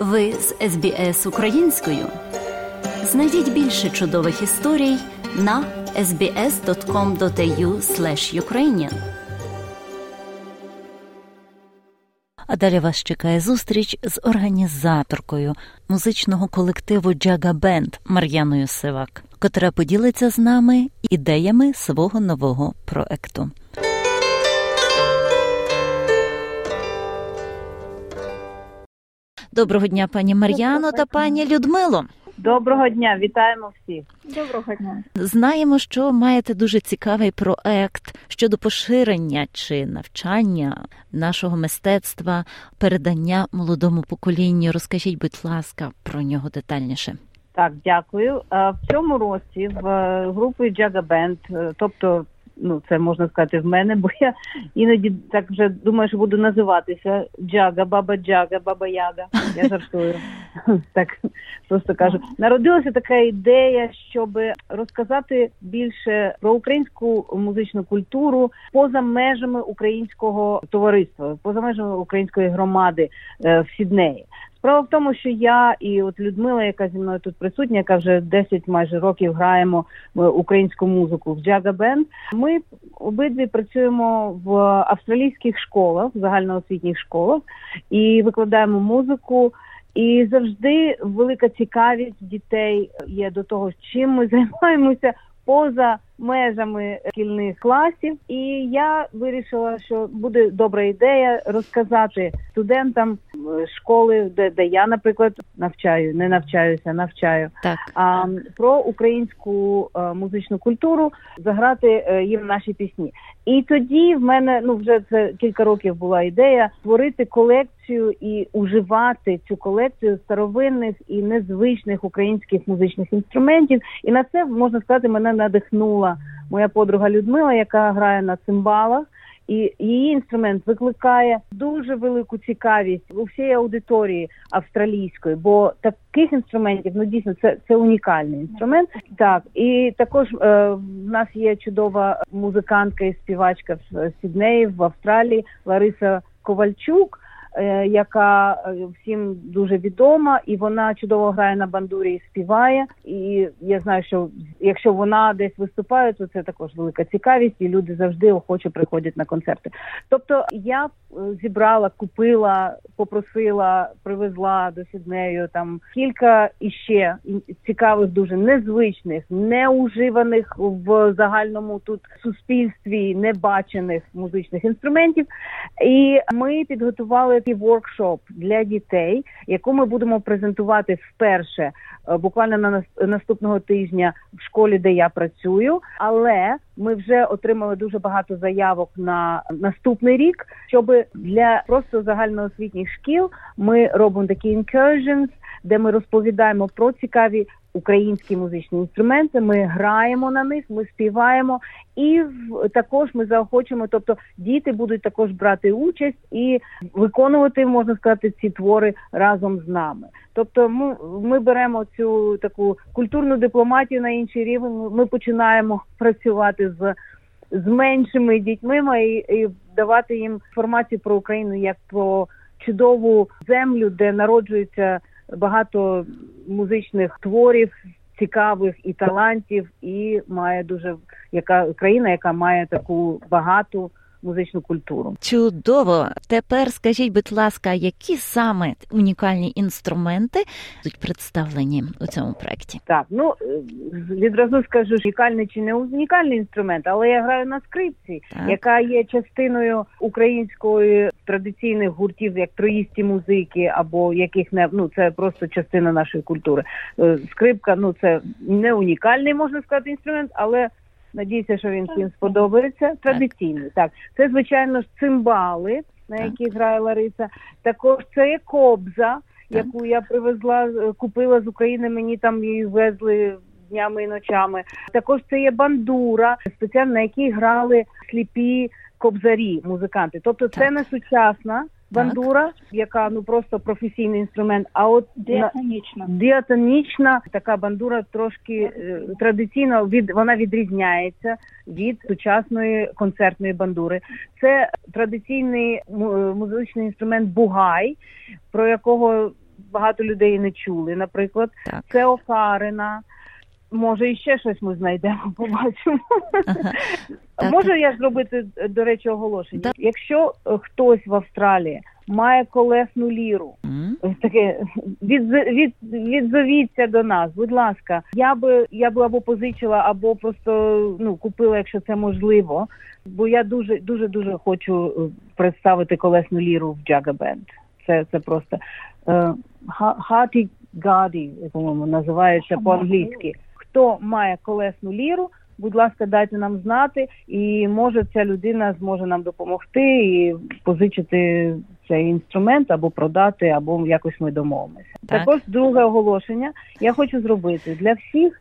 Ви з СБС українською. Знайдіть більше чудових історій на sbs.com.au ukrainian А далі вас чекає зустріч з організаторкою музичного колективу Джага Бенд Мар'яною Сивак, котра поділиться з нами ідеями свого нового проекту. Доброго дня, пані Мар'яно та пані Людмило. Доброго дня, вітаємо всіх. Доброго дня. Знаємо, що маєте дуже цікавий проект щодо поширення чи навчання нашого мистецтва, передання молодому поколінню. Розкажіть, будь ласка, про нього детальніше. Так, дякую. В цьому році в е, групі Джага Бенд, тобто ну це можна сказати в мене, бо я іноді так вже думаю, що буду називатися Джага, Баба Джага, Баба Яга. Я жартую. Так просто кажу. Народилася така ідея, щоб розказати більше про українську музичну культуру поза межами українського товариства, поза межами української громади е, в Сіднеї. Справа в тому, що я і от Людмила, яка зі мною тут присутня, яка вже 10 майже років граємо українську музику в Джага Бенд. Ми обидві працюємо в австралійських школах, в загальноосвітніх школах і викладаємо музику. І завжди велика цікавість дітей є до того, чим ми займаємося поза межами шкільних класів. І я вирішила, що буде добра ідея розказати студентам школи, де де я, наприклад, навчаю, не навчаюся, навчаю так. а про українську а, е, музичну культуру, заграти а, е, їм наші пісні. І тоді в мене ну вже це кілька років була ідея створити колекцію і уживати цю колекцію старовинних і незвичних українських музичних інструментів. І на це можна сказати, мене надихнула моя подруга Людмила, яка грає на цимбалах. І її інструмент викликає дуже велику цікавість у всій аудиторії австралійської, бо таких інструментів ну дійсно це це унікальний інструмент. Так і також е, в нас є чудова музикантка і співачка в Сіднеї в Австралії Лариса Ковальчук. Е, яка е, всім дуже відома, і вона чудово грає на бандурі і співає. І я знаю, що якщо вона десь виступає, то це також велика цікавість, і люди завжди охоче приходять на концерти. Тобто я е, зібрала, купила, попросила, привезла до Сіднею там кілька іще цікавих, дуже незвичних, неуживаних в загальному тут суспільстві небачених музичних інструментів. І ми підготували такий воркшоп для дітей, яку ми будемо презентувати вперше е, буквально на наступного тижня в школі, де я працюю. Але ми вже отримали дуже багато заявок на наступний рік, щоб для просто загальноосвітніх шкіл ми робимо такі incursions, де ми розповідаємо про цікаві українські музичні інструменти. Ми граємо на них, ми співаємо, і також ми заохочуємо. Тобто діти будуть також брати участь і виконувати, можна сказати, ці твори разом з нами. Тобто, ми ми беремо цю таку культурну дипломатію на інший рівень. Ми починаємо працювати з. З меншими дітьми і, і давати їм інформацію про Україну як про чудову землю, де народжується багато музичних творів. Цікавих і талантів, і має дуже яка країна, яка має таку багату музичну культуру. Чудово! Тепер скажіть, будь ласка, які саме унікальні інструменти будуть представлені у цьому проєкті? Так, ну відразу скажу, унікальний чи не унікальний інструмент, але я граю на скрипці, так. яка є частиною української традиційних гуртів, як троїсті музики, або яких не ну це просто частина нашої культури. Е, скрипка, ну це не унікальний, можна сказати, інструмент, але Надіюся, що він всім сподобається. Традиційний так. Це звичайно ж цимбали, на які грає Лариса. Також це є кобза, яку я привезла, е, купила з України. Мені там її везли днями і ночами. Також це є бандура, спеціально на якій грали сліпі кобзарі, музиканти. Тобто, це не сучасна бандура, яка ну просто професійний інструмент. А от діатонічна діатонічна така бандура трошки е, традиційно від вона відрізняється від сучасної концертної бандури. Це традиційний музичний інструмент бугай, про якого багато людей не чули. Наприклад, Так. це Охарина. Може, і ще щось ми знайдемо, побачимо. Так. Можу я зробити, до речі, оголошення? Да. Якщо е, хтось в Австралії має колесну ліру? Ось таке від, від, відзовіться до нас, будь ласка. Я би я би або позичила, або просто ну купила, якщо це можливо. Бо я дуже дуже дуже хочу е, представити колесну ліру в Джага Бенд. Це це просто е, Хаті Гаді, по-моєму, називається по-англійськи. Хто має колесну ліру? Будь ласка, дайте нам знати, і може ця людина зможе нам допомогти і позичити цей інструмент або продати, або якось ми домовимося. Так. Також друге оголошення я хочу зробити для всіх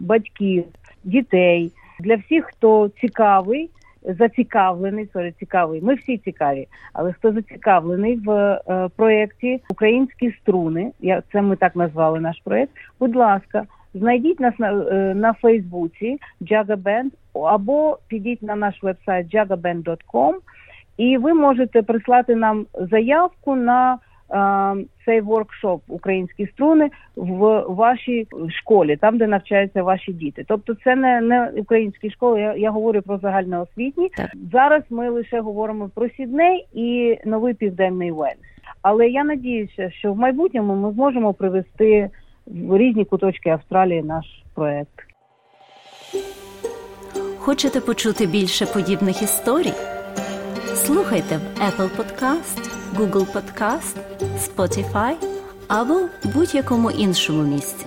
батьків, дітей, для всіх, хто цікавий, зацікавлений, sorry, цікавий. Ми всі цікаві, але хто зацікавлений в е, проєкті Українські струни, я це ми так назвали наш проєкт. Будь ласка, знайдіть нас на, е, на Фейсбуці Jaga Band або підіть на наш вебсайт jagaband.com і ви можете прислати нам заявку на е, цей воркшоп Українські струни в вашій школі, там де навчаються ваші діти. Тобто, це не, не українські школи. Я, я говорю про загальноосвітні. Так. Зараз ми лише говоримо про Сідней і новий південний Уельс. Але я надіюся, що в майбутньому ми зможемо привести в різні куточки Австралії наш проект. Хочете почути більше подібних історій? Слухайте в Apple Podcast, Google Podcast, Spotify або будь-якому іншому місці.